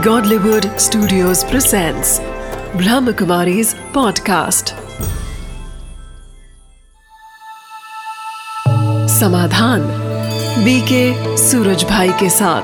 Godlywood Studios presents Brahmakumari's podcast. Samadhan BK Suraj भाई के साथ।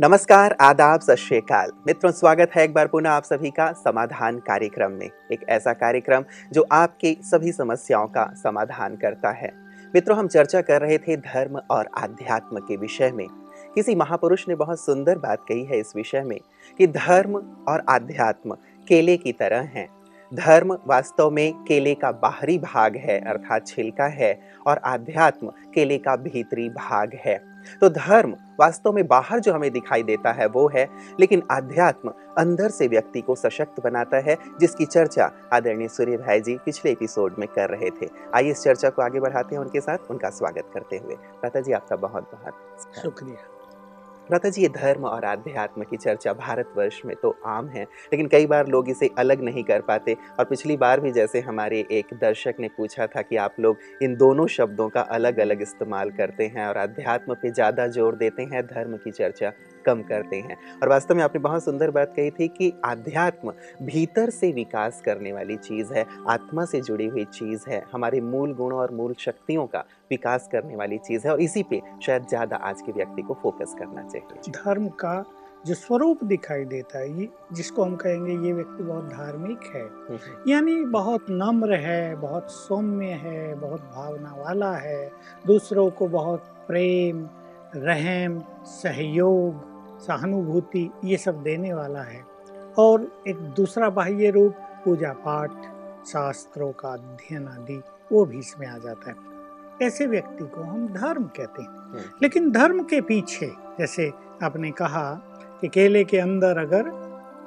नमस्कार, आदाब, सत श्रीकाल मित्रों, स्वागत है एक बार पुनः आप सभी का समाधान कार्यक्रम में। एक ऐसा कार्यक्रम जो आपकी सभी समस्याओं का समाधान करता है। मित्रों, हम चर्चा कर रहे थे धर्म और आध्यात्म के विषय में। किसी महापुरुष ने बहुत सुंदर बात कही है इस विषय में कि धर्म और आध्यात्म केले की तरह हैं। धर्म वास्तव में केले का बाहरी भाग है, अर्थात छिलका है, और आध्यात्म केले का भीतरी भाग है। तो धर्म वास्तव में बाहर जो हमें दिखाई देता है वो है, लेकिन अध्यात्म अंदर से व्यक्ति को सशक्त बनाता है, जिसकी चर्चा आदरणीय सूर्य भाई जी पिछले एपिसोड में कर रहे थे। आइए इस चर्चा को आगे बढ़ाते हैं उनके साथ, उनका स्वागत करते हुए। प्राता जी, आपका बहुत बहुत शुक्रिया। प्राता जी ये धर्म और आध्यात्म की चर्चा भारतवर्ष में तो आम है, लेकिन कई बार लोग इसे अलग नहीं कर पाते। और पिछली बार भी जैसे हमारे एक दर्शक ने पूछा था कि आप लोग इन दोनों शब्दों का अलग अलग इस्तेमाल करते हैं और अध्यात्म पे ज़्यादा ज़ोर देते हैं धर्म की चर्चा। कम करते हैं। और वास्तव में आपने बहुत सुंदर बात कही थी कि आध्यात्म भीतर से विकास करने वाली चीज़ है आत्मा से जुड़ी हुई चीज़ है हमारे मूल गुणों और मूल शक्तियों का विकास करने वाली चीज़ है और इसी पे शायद ज़्यादा आज के व्यक्ति को फोकस करना चाहिए। धर्म का जो स्वरूप दिखाई देता है ये जिसको हम कहेंगे ये व्यक्ति बहुत धार्मिक है। यानी बहुत नम्र है बहुत सौम्य है बहुत भावना वाला है दूसरों को बहुत प्रेम रहम सहयोग सहानुभूति ये सब देने वाला है। और एक दूसरा बाह्य रूप पूजा पाठ शास्त्रों का अध्ययन आदि वो भी इसमें आ जाता है। ऐसे व्यक्ति को हम धर्म कहते हैं। हम्म। लेकिन धर्म के पीछे जैसे आपने कहा कि केले के अंदर अगर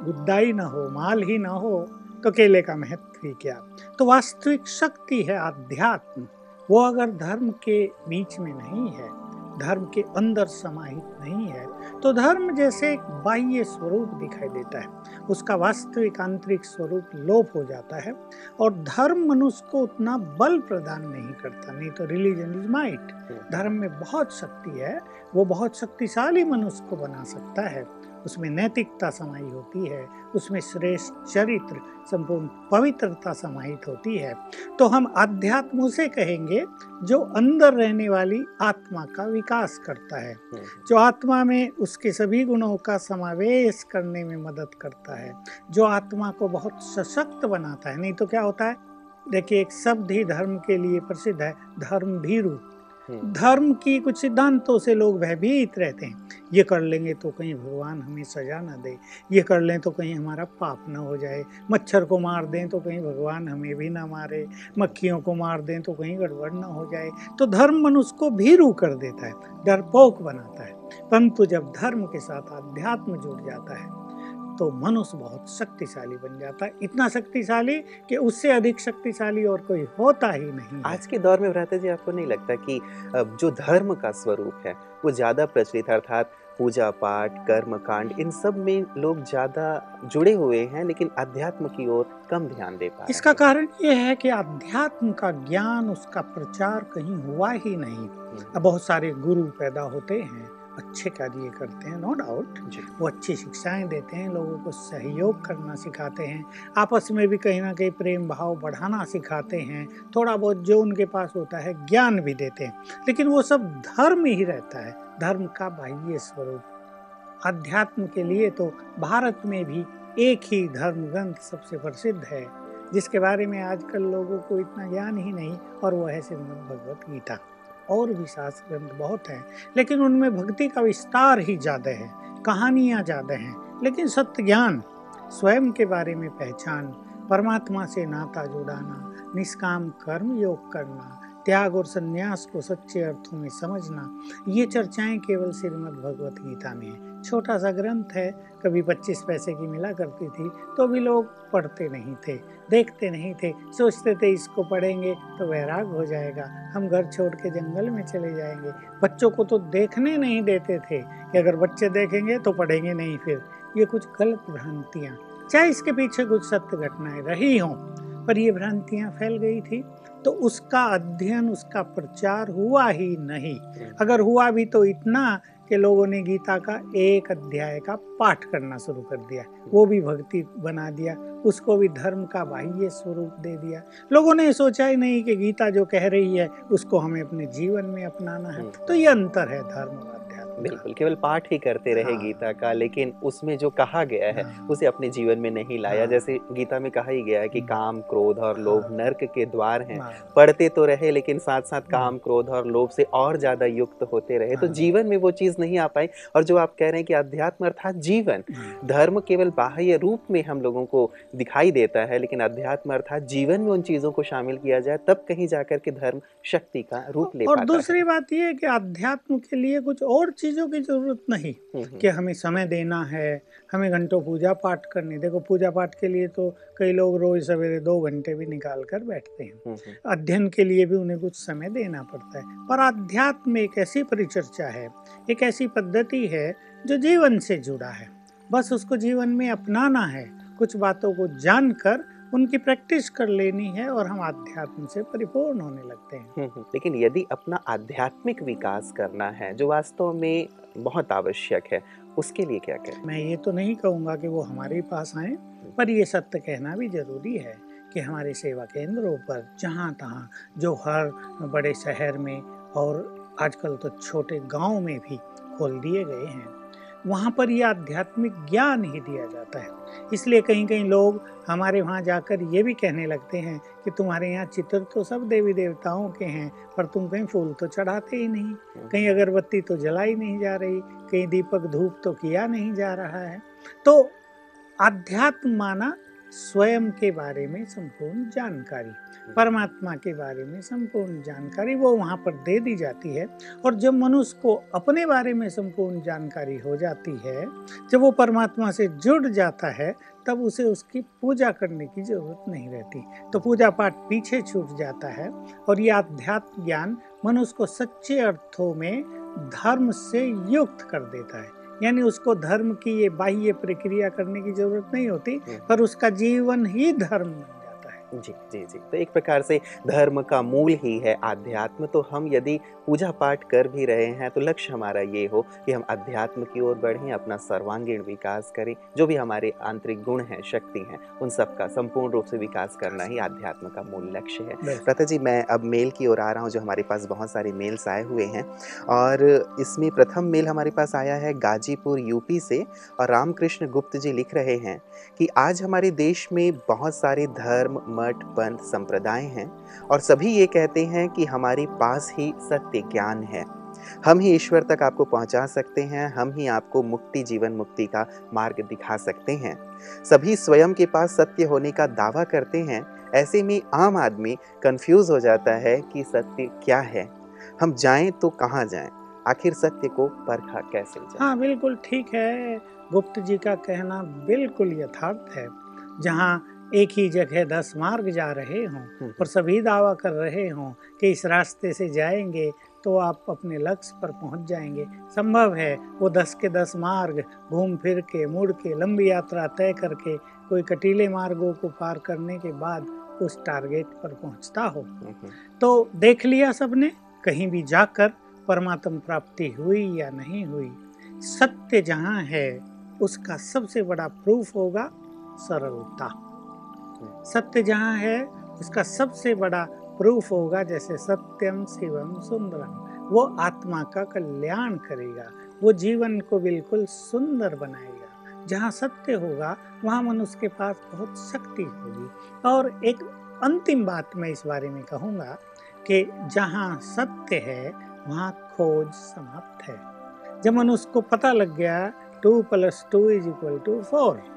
गुद्दाई ना हो माल ही ना हो तो केले का महत्व ही क्या? तो वास्तविक शक्ति है आध्यात्म। वो अगर धर्म के बीच में नहीं है धर्म के अंदर समाहित नहीं है। तो धर्म जैसे एक बाह्य स्वरूप दिखाई देता है उसका वास्तविक आंतरिक स्वरूप लोप हो जाता है और धर्म मनुष्य को उतना बल प्रदान नहीं करता नहीं तो रिलीजन इज़ माइट धर्म में बहुत शक्ति है वो बहुत शक्तिशाली मनुष्य को बना सकता है। उसमें नैतिकता समाई होती है उसमें श्रेष्ठ चरित्र संपूर्ण पवित्रता समाहित होती है। तो हम अध्यात्म से कहेंगे जो अंदर रहने वाली आत्मा का विकास करता है जो आत्मा में उसके सभी गुणों का समावेश करने में मदद करता है जो आत्मा को बहुत सशक्त बनाता है। नहीं तो क्या होता है? देखिए एक शब्द ही धर्म के लिए प्रसिद्ध है धर्म भीरु। हम्म। धर्म की कुछ सिद्धांतों से लोग भयभीत रहते हैं। ये कर लेंगे तो कहीं भगवान हमें सजा ना दे। ये कर लें तो कहीं हमारा पाप ना हो जाए। मच्छर को मार दें तो कहीं भगवान हमें भी ना मारे। मक्खियों को मार दें तो कहीं गड़बड़ ना हो जाए। तो धर्म मनुष्य को भीरू कर देता है, डरपोक बनाता है। परंतु जब धर्म के साथ अध्यात्म जुड़ जाता है तो मनुष्य बहुत शक्तिशाली बन जाता है। इतना शक्तिशाली कि उससे अधिक शक्तिशाली और कोई होता ही नहीं आज के दौर में भ्राता जी आपको नहीं लगता कि जो धर्म का स्वरूप है वो ज़्यादा प्रचलित है अर्थात पूजा पाठ कर्म कांड इन सब में लोग ज़्यादा जुड़े हुए हैं लेकिन अध्यात्म की ओर कम ध्यान दे पा रहे इसका कारण ये है कि अध्यात्म का ज्ञान उसका प्रचार कहीं हुआ ही नहीं। अब बहुत सारे गुरु पैदा होते हैं अच्छे कार्य करते हैं नो डाउट वो अच्छी शिक्षाएँ देते हैं लोगों को सहयोग करना सिखाते हैं। आपस में भी कहीं ना कहीं प्रेम भाव बढ़ाना सिखाते हैं। थोड़ा बहुत जो उनके पास होता है ज्ञान भी देते हैं। लेकिन वो सब धर्म ही रहता है। धर्म का बाह्य स्वरूप। अध्यात्म के लिए तो भारत में भी एक ही धर्म ग्रंथ सबसे प्रसिद्ध है जिसके बारे में आजकल लोगों को इतना ज्ञान ही नहीं और वो है श्रीमद भगवत गीता और भी शास्त्र ग्रंथ बहुत हैं, लेकिन उनमें भक्ति का विस्तार ही ज़्यादा है, कहानियाँ ज़्यादा हैं। लेकिन सत्य ज्ञान, स्वयं के बारे में पहचान, परमात्मा से नाता जुड़ाना, निष्काम कर्म योग करना, त्याग और संन्यास को सच्चे अर्थों में समझना, ये चर्चाएँ केवल श्रीमद् भगवत गीता में है। छोटा सा ग्रंथ है कभी 25 पैसे की मिला करती थी तो भी लोग पढ़ते नहीं थे देखते नहीं थे सोचते थे इसको पढ़ेंगे तो वैराग हो जाएगा हम घर छोड़ के जंगल में चले जाएँगे। बच्चों को तो देखने नहीं देते थे कि अगर बच्चे देखेंगे तो पढ़ेंगे नहीं फिर। ये कुछ गलत भ्रांतियाँ चाहे इसके पीछे कुछ सत्य घटनाएँ रही हों पर ये भ्रांतियाँ फैल गई थी तो उसका अध्ययन उसका प्रचार हुआ ही नहीं। अगर हुआ भी तो इतना कि लोगों ने गीता का एक अध्याय का पाठ करना शुरू कर दिया। वो भी भक्ति बना दिया उसको भी धर्म का बाह्य स्वरूप दे दिया। लोगों ने सोचा ही नहीं कि गीता जो कह रही है उसको हमें अपने जीवन में अपनाना है। तो ये अंतर है धर्म और बिल्कुल केवल पाठ ही करते रहे हाँ। गीता का लेकिन उसमें जो कहा गया है हाँ। उसे अपने जीवन में नहीं लाया हाँ। जैसे गीता में कहा ही गया है कि हाँ। काम क्रोध और लोभ हाँ। नर्क के द्वार हैं हाँ। पढ़ते तो रहे लेकिन साथ साथ। काम क्रोध और लोभ से और ज़्यादा युक्त होते रहे तो। जीवन में वो चीज़ नहीं आ पाई और जो आप कह रहे हैं कि अध्यात्म अर्थात जीवन। धर्म केवल बाह्य रूप में हम लोगों को दिखाई देता है लेकिन अध्यात्म अर्थात जीवन में उन चीज़ों को शामिल किया जाए तब कहीं जाकर के धर्म शक्ति का रूप ले और दूसरी बात यह है कि अध्यात्म के लिए कुछ और चीज़ों की ज़रूरत नहीं हम्म, हम्म। कि हमें समय देना है हमें घंटों पूजा पाठ करनी देखो पूजा पाठ के लिए तो कई लोग रोज सवेरे दो घंटे भी निकाल कर बैठते हैं। हम्म, अध्ययन के लिए भी उन्हें कुछ समय देना पड़ता है। पर अध्यात्म एक ऐसी परिचर्चा है एक ऐसी पद्धति है जो जीवन से जुड़ा है। बस उसको जीवन में अपनाना है कुछ बातों को जानकर उनकी प्रैक्टिस कर लेनी है और हम आध्यात्म से परिपूर्ण होने लगते हैं। हम्म, हम्म। लेकिन यदि अपना आध्यात्मिक विकास करना है जो वास्तव में बहुत आवश्यक है उसके लिए क्या करें? मैं ये तो नहीं कहूँगा कि वो हमारे पास आए पर ये सत्य कहना भी ज़रूरी है कि हमारे सेवा केंद्रों पर जहाँ तहाँ जो हर बड़े शहर में और आजकल तो छोटे गाँव में भी खोल दिए गए हैं। वहाँ पर यह आध्यात्मिक ज्ञान ही दिया जाता है। इसलिए कहीं कहीं लोग हमारे वहाँ जाकर ये भी कहने लगते हैं कि तुम्हारे यहाँ चित्र तो सब देवी देवताओं के हैं पर तुम कहीं फूल तो चढ़ाते ही नहीं। कहीं अगरबत्ती तो जलाई नहीं जा रही कहीं दीपक धूप तो किया नहीं जा रहा है। तो आध्यात्म माना स्वयं के बारे में संपूर्ण जानकारी, परमात्मा के बारे में संपूर्ण जानकारी वो वहाँ पर दे दी जाती है। और जब मनुष्य को अपने बारे में संपूर्ण जानकारी हो जाती है, जब वो परमात्मा से जुड़ जाता है, तब उसे उसकी पूजा करने की ज़रूरत नहीं रहती। तो पूजा पाठ पीछे छूट जाता है और ये आध्यात्म ज्ञान मनुष्य को सच्चे अर्थों में धर्म से युक्त कर देता है। यानी उसको धर्म की ये बाह्य प्रक्रिया करने की ज़रूरत नहीं होती हम्म। पर उसका जीवन ही धर्म जी जी जी। तो एक प्रकार से धर्म का मूल ही है आध्यात्म। तो हम यदि पूजा पाठ कर भी रहे हैं तो लक्ष्य हमारा ये हो कि हम अध्यात्म की ओर बढ़ें अपना सर्वांगीण विकास करें। जो भी हमारे आंतरिक गुण हैं शक्ति हैं उन सब का संपूर्ण रूप से विकास करना ही आध्यात्म का मूल लक्ष्य है। प्रथा जी मैं अब मेल की ओर आ रहा हूँ जो हमारे पास बहुत सारे मेल्स आए हुए हैं। और इसमें प्रथम मेल हमारे पास आया है गाजीपुर यूपी से। और रामकृष्ण गुप्त जी लिख रहे हैं कि आज हमारे देश में बहुत सारे धर्म मठ, पंथ संप्रदाय हैं और सभी ये कहते हैं कि हमारे पास ही सत्य ज्ञान है। हम ही ईश्वर तक आपको पहुँचा सकते हैं, हम ही आपको मुक्ति, जीवन मुक्ति का मार्ग दिखा सकते हैं। सभी स्वयं के पास सत्य होने का दावा करते हैं, ऐसे में आम आदमी कंफ्यूज हो जाता है कि सत्य क्या है। हम जाएँ तो कहाँ जाएँ? आखिर सत्य को परखा कैसे जाए? हाँ बिल्कुल ठीक है। गुप्त जी का कहना बिल्कुल यथार्थ है। जहाँ एक ही जगह दस मार्ग जा रहे हों हम्म। और सभी दावा कर रहे हों कि इस रास्ते से जाएँगे तो आप अपने लक्ष्य पर पहुँच जाएँगे संभव है वो दस के दस मार्ग घूम फिर के मुड़ के लंबी यात्रा तय करके कोई कटीले मार्गों को पार करने के बाद उस टारगेट पर पहुँचता हो हम्म। तो देख लिया सबने कहीं भी जाकर परमात्म प्राप्ति हुई या नहीं हुई सत्य जहाँ है उसका सबसे बड़ा प्रूफ होगा सरलता सत्य जहाँ है, उसका सबसे बड़ा प्रूफ होगा जैसे सत्यम शिवम सुंदरम। वो आत्मा का कल्याण करेगा, वो जीवन को बिल्कुल सुंदर बनाएगा। जहाँ सत्य होगा, वहाँ मनुष्य के पास बहुत शक्ति होगी। और एक अंतिम बात मैं इस बारे में कहूँगा कि जहाँ सत्य है, वहाँ खोज समाप्त है। जब मनुष्य को पता लग गया, two plus two is equal to four.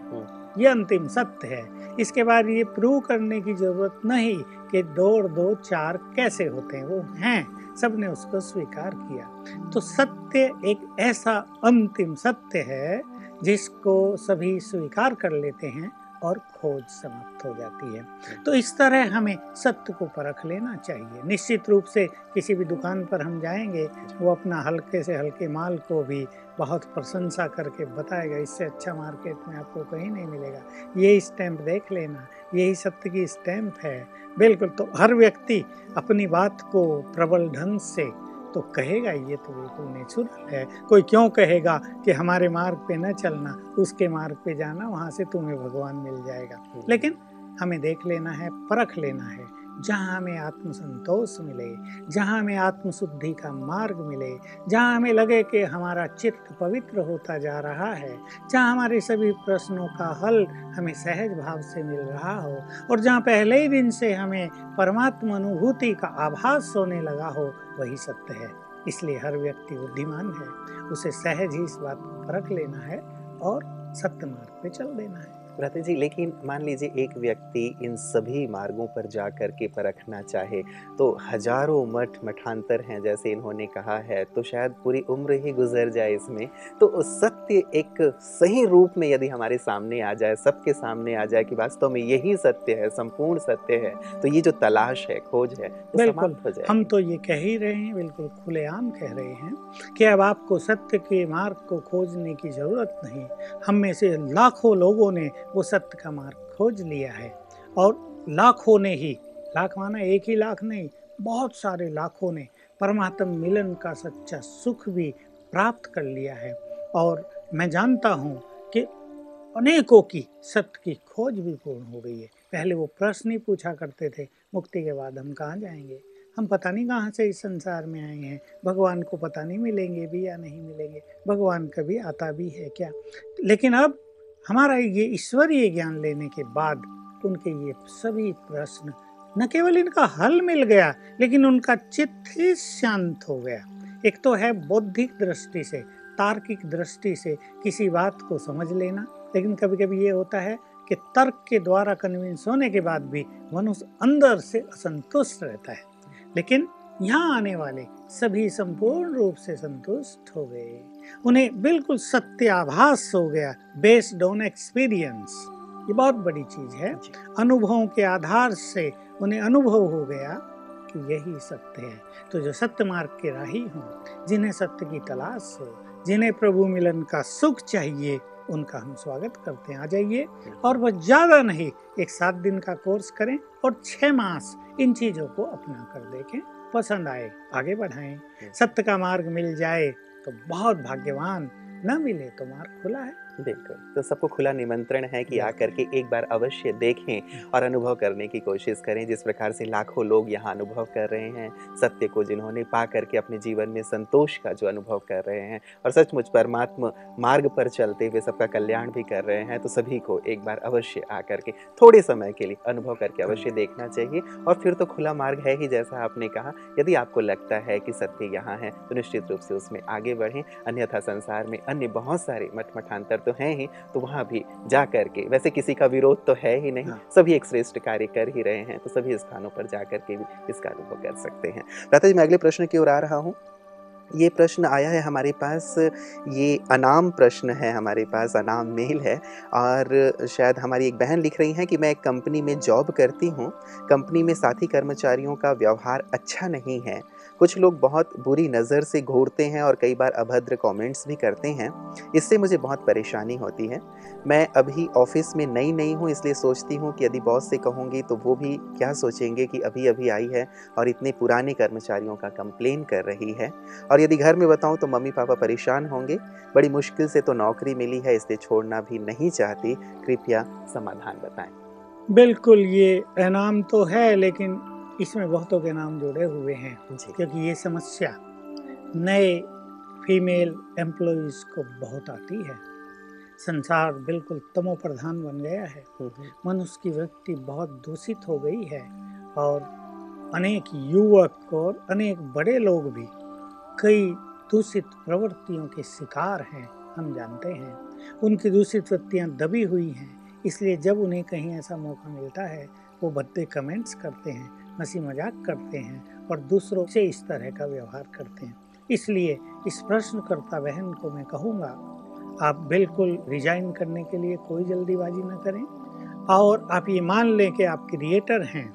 ये अंतिम सत्य है। इसके बाद ये प्रूव करने की ज़रूरत नहीं कि दो और दो, चार कैसे होते हैं, वो हैं। सबने उसको स्वीकार किया। तो सत्य एक ऐसा अंतिम सत्य है जिसको सभी स्वीकार कर लेते हैं। और खोज समाप्त हो जाती है। तो इस तरह हमें सत्य को परख लेना चाहिए। निश्चित रूप से किसी भी दुकान पर हम जाएँगे वो अपना हल्के से हल्के माल को भी बहुत प्रशंसा करके बताएगा। इससे अच्छा मार्केट में आपको कहीं नहीं मिलेगा। ये स्टैंप देख लेना। यही सत्य की स्टैंप है। बिल्कुल तो हर व्यक्ति अपनी बात को प्रबल ढंग से तो कहेगा ये तो बिल्कुल नेचुरल है कोई क्यों कहेगा कि हमारे मार्ग पे न चलना उसके मार्ग पे जाना वहाँ से तुम्हें भगवान मिल जाएगा हम्म। लेकिन हमें देख लेना है परख लेना है जहाँ हमें आत्मसंतोष मिले, जहाँ हमें आत्मशुद्धि का मार्ग मिले, जहाँ हमें लगे कि हमारा चित्त पवित्र होता जा रहा है, जहाँ हमारे सभी प्रश्नों का हल हमें सहज भाव से मिल रहा हो और जहाँ पहले ही दिन से हमें परमात्मा अनुभूति का आभास होने लगा हो, वही सत्य है। इसलिए हर व्यक्ति बुद्धिमान है, उसे सहज ही इस बात को परख लेना है और सत्य मार्ग पे चल देना है। भ्राता जी लेकिन मान लीजिए एक व्यक्ति इन सभी मार्गों पर जा कर के परखना चाहे तो हज़ारों मठ मठांतर हैं जैसे इन्होंने कहा है तो शायद पूरी उम्र ही गुजर जाए इसमें। तो सत्य एक सही रूप में यदि हमारे सामने आ जाए सबके सामने आ जाए कि वास्तव में यही सत्य है संपूर्ण सत्य है तो ये जो तलाश है खोज है तो बिल्कुल। हो जाए। हम तो ये कह ही रहे हैं बिल्कुल खुलेआम कह रहे हैं कि अब आपको सत्य के मार्ग को खोजने की ज़रूरत नहीं। हम में से लाखों लोगों ने वो सत्य का मार्ग खोज लिया है। और लाखों ने ही, लाख माना एक ही लाख नहीं, बहुत सारे लाखों ने परमात्मा मिलन का सच्चा सुख भी प्राप्त कर लिया है। और मैं जानता हूँ कि अनेकों की सत्य की खोज भी पूर्ण हो गई है। पहले वो प्रश्न ही पूछा करते थे, मुक्ति के बाद हम कहाँ जाएँगे? हम पता नहीं कहाँ से इस संसार में आए हैं। भगवान को पता नहीं मिलेंगे भी या नहीं मिलेंगे? भगवान कभी आता भी है क्या? लेकिन अब हमारा ये ईश्वरीय ज्ञान लेने के बाद उनके ये सभी प्रश्न न केवल इनका हल मिल गया, लेकिन उनका चित्त ही शांत हो गया। एक तो है बौद्धिक दृष्टि से, तार्किक दृष्टि से किसी बात को समझ लेना, लेकिन कभी कभी ये होता है कि तर्क के द्वारा कन्विंस होने के बाद भी मनुष्य अंदर से असंतुष्ट रहता है। लेकिन यहाँ आने वाले सभी संपूर्ण रूप से संतुष्ट हो गए। उन्हें बिल्कुल सत्याभास हो गया बेस्ड ऑन एक्सपीरियंस ये बहुत बड़ी चीज़ है। अनुभवों के आधार से उन्हें अनुभव हो गया कि यही सत्य है। तो जो सत्य मार्ग के राही हों जिन्हें सत्य की तलाश हो जिन्हें प्रभु मिलन का सुख चाहिए उनका हम स्वागत करते हैं। आ जाइए और वह ज़्यादा नहीं एक सात दिन का कोर्स करें और छः मास इन चीज़ों को अपना कर देखें। पसंद आए आगे बढ़ाएँ। सत्य का मार्ग मिल जाए तो बहुत भाग्यवान न मिले तो मार्ग खुला है। बिल्कुल। तो सबको खुला निमंत्रण है कि आकर के एक बार अवश्य देखें और अनुभव करने की कोशिश करें। जिस प्रकार से लाखों लोग यहाँ अनुभव कर रहे हैं सत्य को जिन्होंने पा करके अपने जीवन में संतोष का जो अनुभव कर रहे हैं और सचमुच परमात्मा मार्ग पर चलते हुए सबका कल्याण भी कर रहे हैं तो सभी को एक बार अवश्य आकर के थोड़े समय के लिए अनुभव करके अवश्य देखना चाहिए। और फिर तो खुला मार्ग है ही जैसा आपने कहा। यदि आपको लगता है कि सत्य यहाँ है तो निश्चित रूप से उसमें आगे बढ़ें। अन्यथा संसार में अन्य बहुत सारे मठ मठांतर तो हैं ही तो वहाँ भी जा करके। वैसे किसी का विरोध तो है ही नहीं। हाँ। सभी एक श्रेष्ठ कार्य कर ही रहे हैं तो सभी स्थानों पर जा करके भी इसका अनुभव कर सकते हैं। राता जी मैं अगले प्रश्न की ओर आ रहा हूँ। ये प्रश्न आया है हमारे पास। ये अनाम प्रश्न है हमारे पास अनाम मेल है। और शायद हमारी एक बहन लिख रही हैं कि मैं एक कंपनी में जॉब करती हूँ। कंपनी में साथी कर्मचारियों का व्यवहार अच्छा नहीं है। कुछ लोग बहुत बुरी नज़र से घूरते हैं और कई बार अभद्र कमेंट्स भी करते हैं। इससे मुझे बहुत परेशानी होती है। मैं अभी ऑफ़िस में नई नई हूँ, इसलिए सोचती हूँ कि यदि बॉस से कहूँगी तो वो भी क्या सोचेंगे कि अभी अभी आई है और इतने पुराने कर्मचारियों का कंप्लेन कर रही है। और यदि घर में बताऊँ तो मम्मी पापा परेशान होंगे। बड़ी मुश्किल से तो नौकरी मिली है, इसलिए छोड़ना भी नहीं चाहती। कृपया समाधान बताएँ। बिल्कुल, ये इनाम तो है, लेकिन इसमें बहुतों के नाम जुड़े हुए हैं क्योंकि ये समस्या नए फीमेल एम्प्लॉयज़ को बहुत आती है। संसार बिल्कुल तमो प्रधान बन गया है। हम्म, हम्म, मनुष्य की वृत्ति बहुत दूषित हो गई है और अनेक युवक और अनेक बड़े लोग भी कई दूषित प्रवृत्तियों के शिकार हैं हम जानते हैं। उनकी दूषित वृत्तियाँ दबी हुई हैं इसलिए जब उन्हें कहीं ऐसा मौका मिलता है वो भद्दे कमेंट्स करते हैं हँसी मज़ाक करते हैं और दूसरों से इस तरह का व्यवहार करते हैं। इसलिए इस प्रश्नकर्ता बहन को मैं कहूँगा, आप बिल्कुल रिजाइन करने के लिए कोई जल्दीबाजी न करें और आप ये मान लें कि आप क्रिएटर हैं,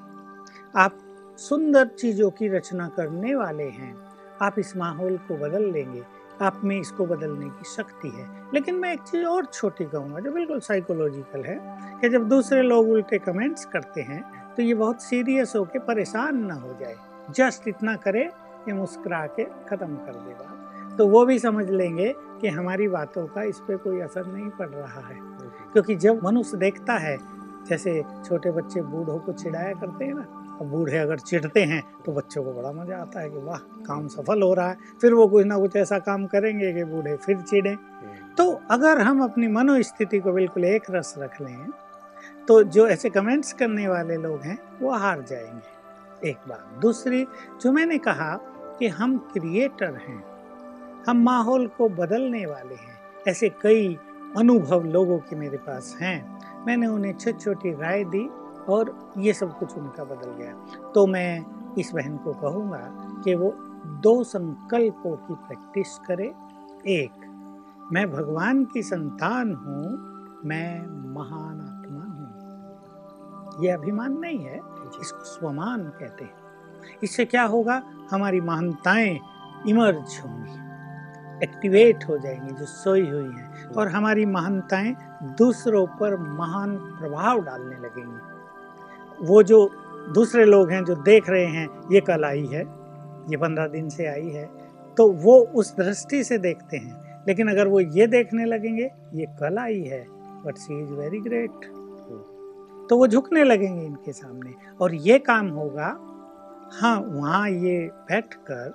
आप सुंदर चीज़ों की रचना करने वाले हैं, आप इस माहौल को बदल लेंगे, आप में इसको बदलने की शक्ति है। लेकिन मैं एक चीज़ और छोटी कहूँगा जो बिल्कुल साइकोलॉजिकल है, कि जब दूसरे लोग उल्टे कमेंट्स करते हैं तो ये बहुत सीरियस होकर परेशान ना हो जाए। जस्ट इतना करे कि मुस्कुरा के ख़त्म कर देगा तो वो भी समझ लेंगे कि हमारी बातों का इस पर कोई असर नहीं पड़ रहा है। क्योंकि जब मनुष्य देखता है जैसे छोटे बच्चे बूढ़ों को चिढ़ाया करते हैं ना और बूढ़े अगर चिढ़ते हैं तो बच्चों को बड़ा मज़ा आता है कि वाह काम सफल हो रहा है। फिर वो कुछ ना कुछ ऐसा काम करेंगे कि बूढ़े फिर चिढ़ें। तो अगर हम अपनी मनोस्थिति को बिल्कुल एक रस रख लें तो जो ऐसे कमेंट्स करने वाले लोग हैं, वो हार जाएँगे। एक बात। दूसरी, जो मैंने कहा कि हम क्रिएटर हैं, हम माहौल को बदलने वाले हैं, ऐसे कई अनुभव लोगों के मेरे पास हैं। मैंने उन्हें छोटी छोटी राय दी और ये सब कुछ उनका बदल गया। तो मैं इस बहन को कहूँगा कि वो दो संकल्पों की प्रैक्टिस करे। एक, मैं भगवान की संतान हूँ, मैं महान ये अभिमान नहीं है इसको स्वमान कहते हैं। इससे क्या होगा? हमारी महानताएँ इमर्ज होंगी एक्टिवेट हो जाएँगी जो सोई हुई हैं और हमारी महानताएँ दूसरों पर महान प्रभाव डालने लगेंगी। वो जो दूसरे लोग हैं जो देख रहे हैं ये कल आई है ये पंद्रह दिन से आई है तो वो उस दृष्टि से देखते हैं। लेकिन अगर वो ये देखने लगेंगे ये कल आई है but she is very great तो वो झुकने लगेंगे इनके सामने। और ये काम होगा हाँ वहाँ ये बैठ कर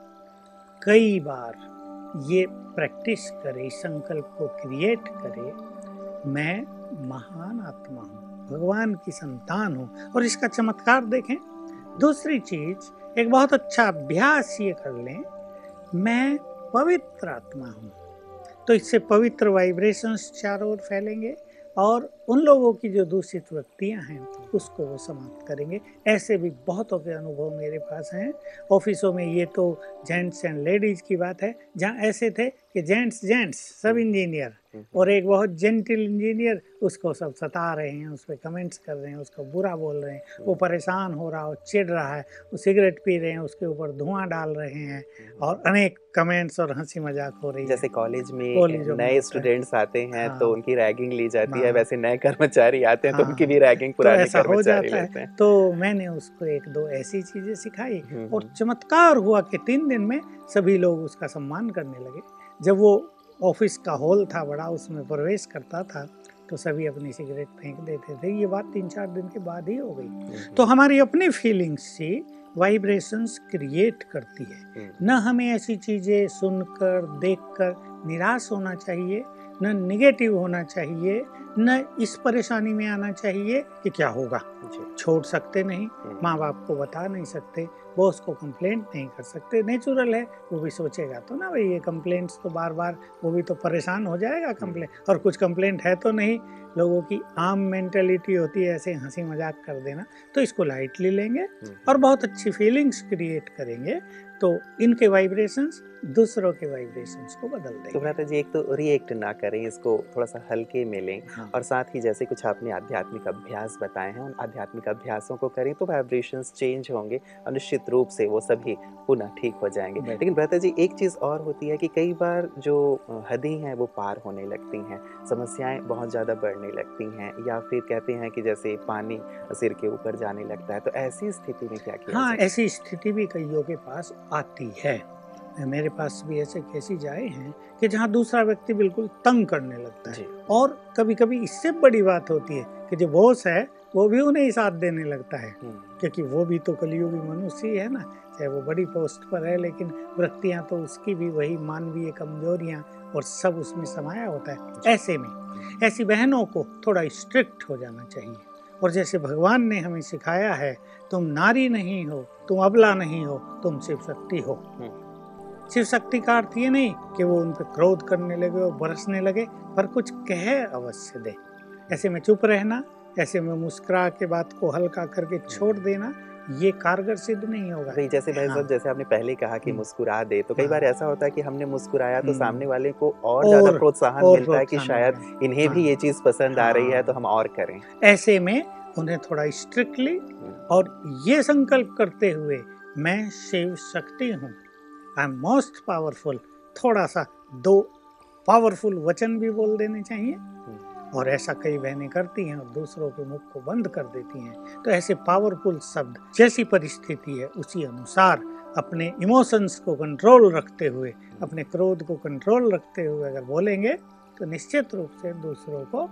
कई बार ये प्रैक्टिस करे संकल्प को क्रिएट करे, मैं महान आत्मा हूँ, भगवान की संतान हूँ। और इसका चमत्कार देखें, दूसरी चीज़, एक बहुत अच्छा अभ्यास ये कर लें, मैं पवित्र आत्मा हूँ। तो इससे पवित्र वाइब्रेशंस चारों ओर फैलेंगे और उन लोगों की जो दूषित वृत्तियाँ हैं उसको वो समाप्त करेंगे। ऐसे भी बहुतों के अनुभव मेरे पास हैं। ऑफिसों में ये तो जेंट्स एंड लेडीज़ की बात है जहाँ ऐसे थे कि जेंट्स जेंट्स सब इंजीनियर और एक बहुत जेंटल इंजीनियर उसको सब सता रहे हैं उस पर कमेंट्स कर रहे हैं उसको बुरा बोल रहे हैं। वो परेशान हो रहा हो चिढ़ रहा है वो सिगरेट पी रहे हैं उसके ऊपर धुआँ डाल रहे हैं और अनेक कमेंट्स और हँसी मज़ाक हो रही है। जैसे कॉलेज में नए स्टूडेंट्स आते हैं हाँ, तो उनकी रैगिंग ली जाती है हाँ। वैसे नए कर्मचारी आते हैं तो उनकी भी रैगिंग तो पुराने तो कर्मचारी लेते हैं तो मैंने उसको एक दो ऐसी चीज़ें सिखाई हम्म, और हम्म। चमत्कार हुआ कि तीन दिन में सभी लोग उसका सम्मान करने लगे जब वो ऑफ़िस का हॉल था बड़ा उसमें प्रवेश करता था तो सभी अपनी सिगरेट फेंक देते थे ये बात तीन चार दिन के बाद ही हो गई हम्म। तो हमारी अपनी फीलिंग्स से वाइब्रेशंस क्रिएट करती है। न हमें ऐसी चीज़ें सुनकर देखकर निराश होना चाहिए न निगेटिव होना चाहिए न इस परेशानी में आना चाहिए कि क्या होगा छोड़ सकते नहीं हम्म। माँ बाप को बता नहीं सकते बॉस को कंप्लेंट नहीं कर सकते नेचुरल है वो भी सोचेगा तो ना भाई ये कंप्लेंट्स तो बार बार वो भी तो परेशान हो जाएगा कंप्लेंट हम्म। और कुछ कंप्लेंट है तो नहीं लोगों की आम मेंटेलिटी होती है ऐसे हँसी मज़ाक कर देना तो इसको लाइटली लेंगे हम्म। और बहुत अच्छी फीलिंग्स क्रिएट करेंगे तो इनके वाइब्रेशंस दूसरों के वाइब्रेशंस को बदल देंगे तो जी एक तो रिएक्ट ना करें इसको थोड़ा सा हल्के में लें हाँ। और साथ ही जैसे कुछ आपने आध्यात्मिक अभ्यास बताए हैं उन आध्यात्मिक अभ्यासों को करें तो वाइब्रेशंस चेंज होंगे और निश्चित रूप से वो सभी पुनः ठीक हो जाएँगे। लेकिन भ्राता जी एक चीज़ और होती है कि कई बार जो हदें हैं वो पार होने लगती हैं समस्याएँ बहुत ज़्यादा बढ़ने लगती हैं या फिर कहते हैं कि जैसे पानी सिर के ऊपर जाने लगता है तो ऐसी स्थिति में क्या किया हाँ ऐसी स्थिति भी कईयों के पास आती है। मेरे पास भी ऐसे केसेज आए हैं कि जहाँ दूसरा व्यक्ति बिल्कुल तंग करने लगता है। और कभी कभी इससे बड़ी बात होती है कि जो बॉस है वो भी उन्हें ही साथ देने लगता है। हम्म। क्योंकि वो भी तो कलयुगी मनुष्य ही है ना चाहे वो बड़ी पोस्ट पर है लेकिन वृत्तियाँ तो उसकी भी वही मानवीय कमजोरियाँ और सब उसमें समाया होता है। ऐसे में ऐसी बहनों को थोड़ा स्ट्रिक्ट हो जाना चाहिए। और जैसे भगवान ने हमें सिखाया है तुम नारी नहीं हो तुम अबला नहीं हो तुम शिव शक्ति हो। हम्म। शिव शक्ति का अर्थ ये नहीं कि वो उन पर क्रोध करने लगे और बरसने लगे पर कुछ कह अवश्य दे ऐसे में चुप रहना ऐसे में मुस्कुरा के बात को हल्का करके छोड़ देना ये कारगर सिद्ध नहीं होगा भाई जैसे भाई हाँ। जैसे आपने पहले कहा कि हम्म। मुस्कुरा दे तो कई हाँ। बार ऐसा होता है कि हमने मुस्कुराया तो हम्म। सामने वाले को और, और ज़्यादा प्रोत्साहन मिलता है कि शायद इन्हें भी हाँ। ये चीज़ पसंद आ रही है तो हम और करें ऐसे में उन्हें थोड़ा स्ट्रिक्टली और ये संकल्प करते हुए मैं शिव शक्ति हूँ आई एम मोस्ट पावरफुल थोड़ा सा दो पावरफुल वचन भी बोल देने चाहिए। और ऐसा कई बहनें करती हैं और दूसरों के मुख को बंद कर देती हैं। तो ऐसे पावरफुल शब्द जैसी परिस्थिति है, उसी अनुसार अपने इमोशंस को कंट्रोल रखते हुए, अपने क्रोध को कंट्रोल रखते हुए अगर बोलेंगे तो निश्चित रूप से दूसरों को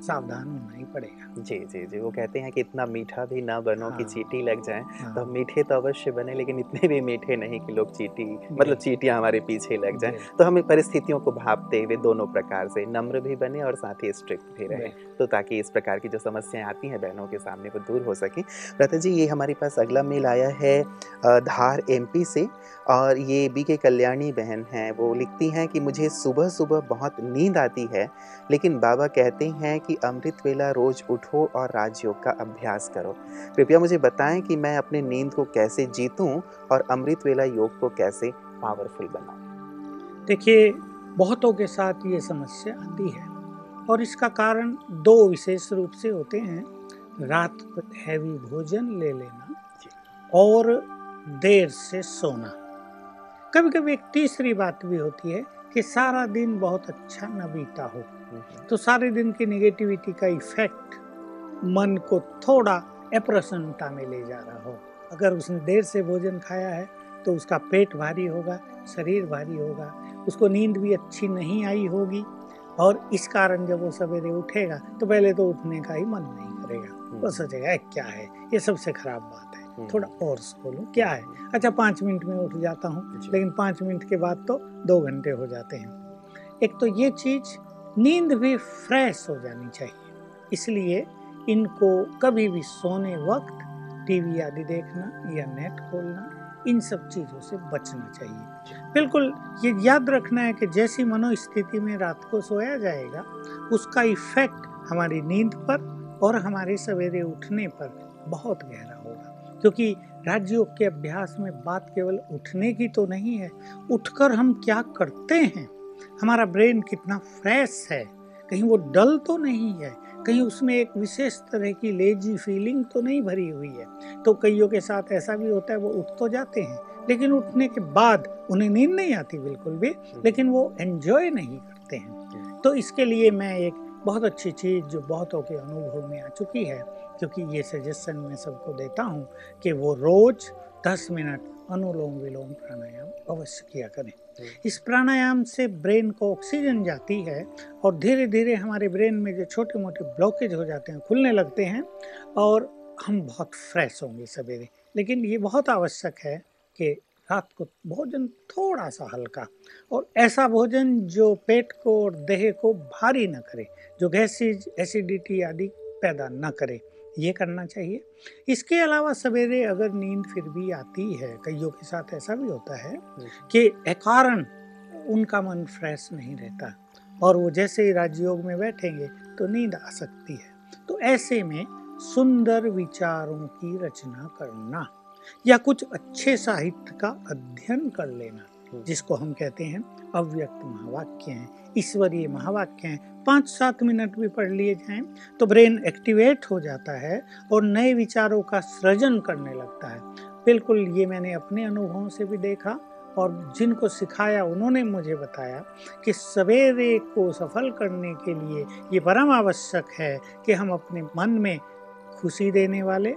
सावधान होना ही पड़ेगा। जी जी जी वो कहते हैं कि इतना मीठा भी ना बनो हाँ, कि चीटी लग जाए। हाँ, तो मीठे तो अवश्य बने लेकिन इतने भी मीठे नहीं कि लोग चीटी मतलब चीटियाँ हमारे पीछे लग जाएँ। तो हमें परिस्थितियों को भापते हुए दोनों प्रकार से नम्र भी बने और साथ ही स्ट्रिक्ट भी रहे। तो ताकि इस प्रकार की जो समस्याएँ आती हैं बहनों के सामने वो दूर हो सके। प्रथा जी ये हमारे पास अगला मेल आया है धार एमपी से। और ये बी के कल्याणी बहन हैं वो लिखती हैं कि मुझे सुबह सुबह बहुत नींद आती है लेकिन बाबा कहते हैं कि अमृत वेला रोज उठो और राजयोग का अभ्यास करो। कृपया मुझे बताएँ कि मैं अपने नींद को कैसे जीतूं और अमृत वेला योग को कैसे पावरफुल बनाऊँ। देखिए बहुतों के साथ ये समस्या आती है और इसका कारण दो विशेष रूप से होते हैं। रात हैवी भोजन ले लेना और देर से सोना। कभी कभी एक तीसरी बात भी होती है कि सारा दिन बहुत अच्छा न बीता हो। तो सारे दिन की निगेटिविटी का इफ़ेक्ट मन को थोड़ा अप्रसन्नता में ले जा रहा हो। अगर उसने देर से भोजन खाया है तो उसका पेट भारी होगा शरीर भारी होगा उसको नींद भी अच्छी नहीं आई होगी और इस कारण जब वो सवेरे उठेगा तो पहले तो उठने का ही मन नहीं करेगा। वो हम्म। सोचेगा क्या है? ये सबसे खराब बात है। थोड़ा और सो लो। क्या है? अच्छा पाँच मिनट में उठ जाता हूँ लेकिन पाँच मिनट के बाद तो दो घंटे हो जाते हैं। एक तो ये चीज़ नींद भी फ्रेश हो जानी चाहिए। इसलिए इनको कभी भी सोने वक्त टीवी आदि देखना या नेट खोलना इन सब चीज़ों से बचना चाहिए। बिल्कुल ये याद रखना है कि जैसी मनोस्थिति में रात को सोया जाएगा उसका इफ़ेक्ट हमारी नींद पर और हमारे सवेरे उठने पर बहुत गहरा क्योंकि राजयोग के अभ्यास में बात केवल उठने की तो नहीं है उठकर हम क्या करते हैं? हमारा ब्रेन कितना फ्रेश है। कहीं वो डल तो नहीं है कहीं उसमें एक विशेष तरह की लेजी फीलिंग तो नहीं भरी हुई है। तो कईयों के साथ ऐसा भी होता है वो उठ तो जाते हैं लेकिन उठने के बाद उन्हें नींद नहीं आती बिल्कुल भी लेकिन वो एंजॉय नहीं करते हैं। तो इसके लिए मैं एक बहुत अच्छी चीज़ जो बहुतों के अनुभव में आ चुकी है क्योंकि ये सजेशन मैं सबको देता हूँ कि वो रोज दस मिनट अनुलोम विलोम प्राणायाम अवश्य किया करें हम्म। इस प्राणायाम से ब्रेन को ऑक्सीजन जाती है और धीरे धीरे हमारे ब्रेन में जो छोटे मोटे ब्लॉकेज हो जाते हैं खुलने लगते हैं और हम बहुत फ्रेश होंगे सवेरे लेकिन ये बहुत आवश्यक है कि रात को भोजन थोड़ा सा हल्का और ऐसा भोजन जो पेट को और देह को भारी न करे जो गैसेज एसिडिटी आदि पैदा न करे ये करना चाहिए। इसके अलावा सवेरे अगर नींद फिर भी आती है कईयों के साथ ऐसा भी होता है कि कारण उनका मन फ्रेश नहीं रहता और वो जैसे ही राजयोग में बैठेंगे तो नींद आ सकती है। तो ऐसे में सुंदर विचारों की रचना करना। या कुछ अच्छे साहित्य का अध्ययन कर लेना हम्म। जिसको हम कहते हैं अव्यक्त महावाक्य हैं। ईश्वरीय महावाक्य हैं। पाँच सात मिनट भी पढ़ लिए जाएँ तो ब्रेन एक्टिवेट हो जाता है और नए विचारों का सृजन करने लगता है। बिल्कुल ये मैंने अपने अनुभवों से भी देखा और जिनको सिखाया उन्होंने मुझे बताया कि सवेरे को सफल करने के लिए ये परम आवश्यक है कि हम अपने मन में खुशी देने वाले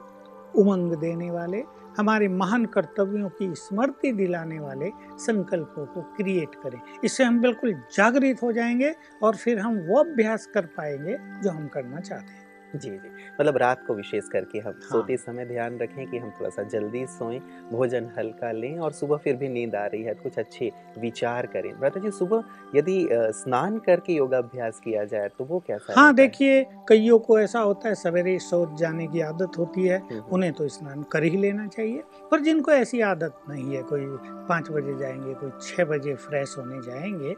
उमंग देने वाले हमारे महान कर्तव्यों की स्मृति दिलाने वाले संकल्पों को क्रिएट करें। इससे हम बिल्कुल जागृत हो जाएँगे और फिर हम वो अभ्यास कर पाएँगे जो हम करना चाहते हैं। जी जी मतलब रात को विशेष करके हम हाँ। सोते समय ध्यान रखें कि हम थोड़ा सा जल्दी सोएँ भोजन हल्का लें और सुबह फिर भी नींद आ रही है कुछ अच्छे विचार करें भ्राता जी सुबह यदि स्नान करके योगाभ्यास किया जाए तो वो कैसा हाँ देखिए कईयों को ऐसा होता है सवेरे सोच जाने की आदत होती है। उन्हें तो स्नान कर ही लेना चाहिए पर जिनको ऐसी आदत नहीं है कोई पाँच बजे जाएँगे कोई छः बजे फ्रेश होने जाएँगे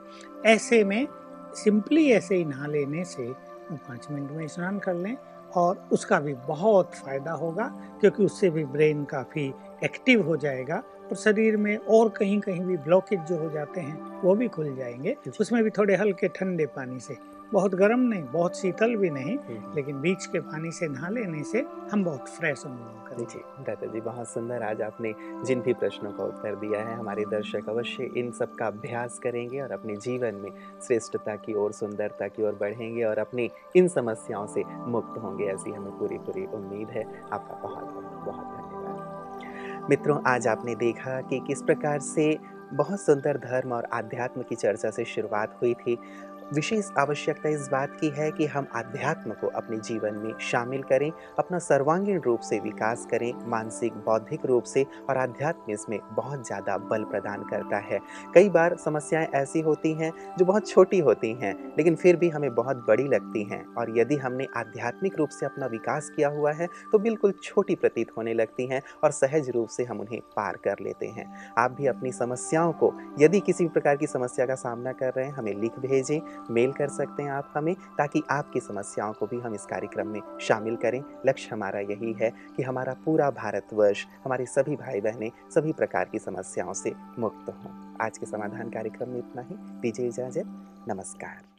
ऐसे में सिंपली ऐसे ही नहा लेने से पाँच मिनट में स्नान कर लें और उसका भी बहुत फ़ायदा होगा क्योंकि उससे भी ब्रेन काफ़ी एक्टिव हो जाएगा और शरीर में और कहीं कहीं भी ब्लॉकेज जो हो जाते हैं वो भी खुल जाएँगे। उसमें भी थोड़े हल्के ठंडे पानी से बहुत गर्म नहीं बहुत शीतल भी नहीं हम्म। लेकिन बीच के पानी से नहा लेने से हम बहुत फ्रेश अनुभव करेंगे जी दादा जी बहुत सुंदर। आज आपने जिन भी प्रश्नों का उत्तर दिया है हमारे दर्शक अवश्य इन सब का अभ्यास करेंगे और अपने जीवन में श्रेष्ठता की ओर सुंदरता की ओर बढ़ेंगे और अपनी इन समस्याओं से मुक्त होंगे ऐसी हमें पूरी पूरी उम्मीद है। आपका बहुत बहुत बहुत धन्यवाद। मित्रों आज आपने देखा कि किस प्रकार से बहुत सुंदर धर्म और आध्यात्म की चर्चा से शुरुआत हुई थी। विशेष आवश्यकता इस बात की है कि हम आध्यात्म को अपने जीवन में शामिल करें, अपना सर्वांगीण रूप से विकास करें, मानसिक, बौद्धिक रूप से और आध्यात्म इसमें बहुत ज़्यादा बल प्रदान करता है। कई बार समस्याएँ ऐसी होती हैं जो बहुत छोटी होती हैं, लेकिन फिर भी हमें बहुत बड़ी लगती हैं और यदि हमने आध्यात्मिक रूप से अपना विकास किया हुआ है तो बिल्कुल छोटी प्रतीत होने लगती हैं और सहज रूप से हम उन्हें पार कर लेते हैं। आप भी अपनी समस्याओं को, यदि किसी भी प्रकार की समस्या का सामना कर रहे हैं, हमें लिख भेजें। मेल कर सकते हैं आप हमें, ताकि आपकी समस्याओं को भी हम इस कार्यक्रम में शामिल करें। लक्ष्य हमारा यही है कि हमारा पूरा भारतवर्ष, हमारे सभी भाई बहनें सभी प्रकार की समस्याओं से मुक्त हों। आज के समाधान कार्यक्रम में इतना ही। दीजिए इजाज़त। नमस्कार।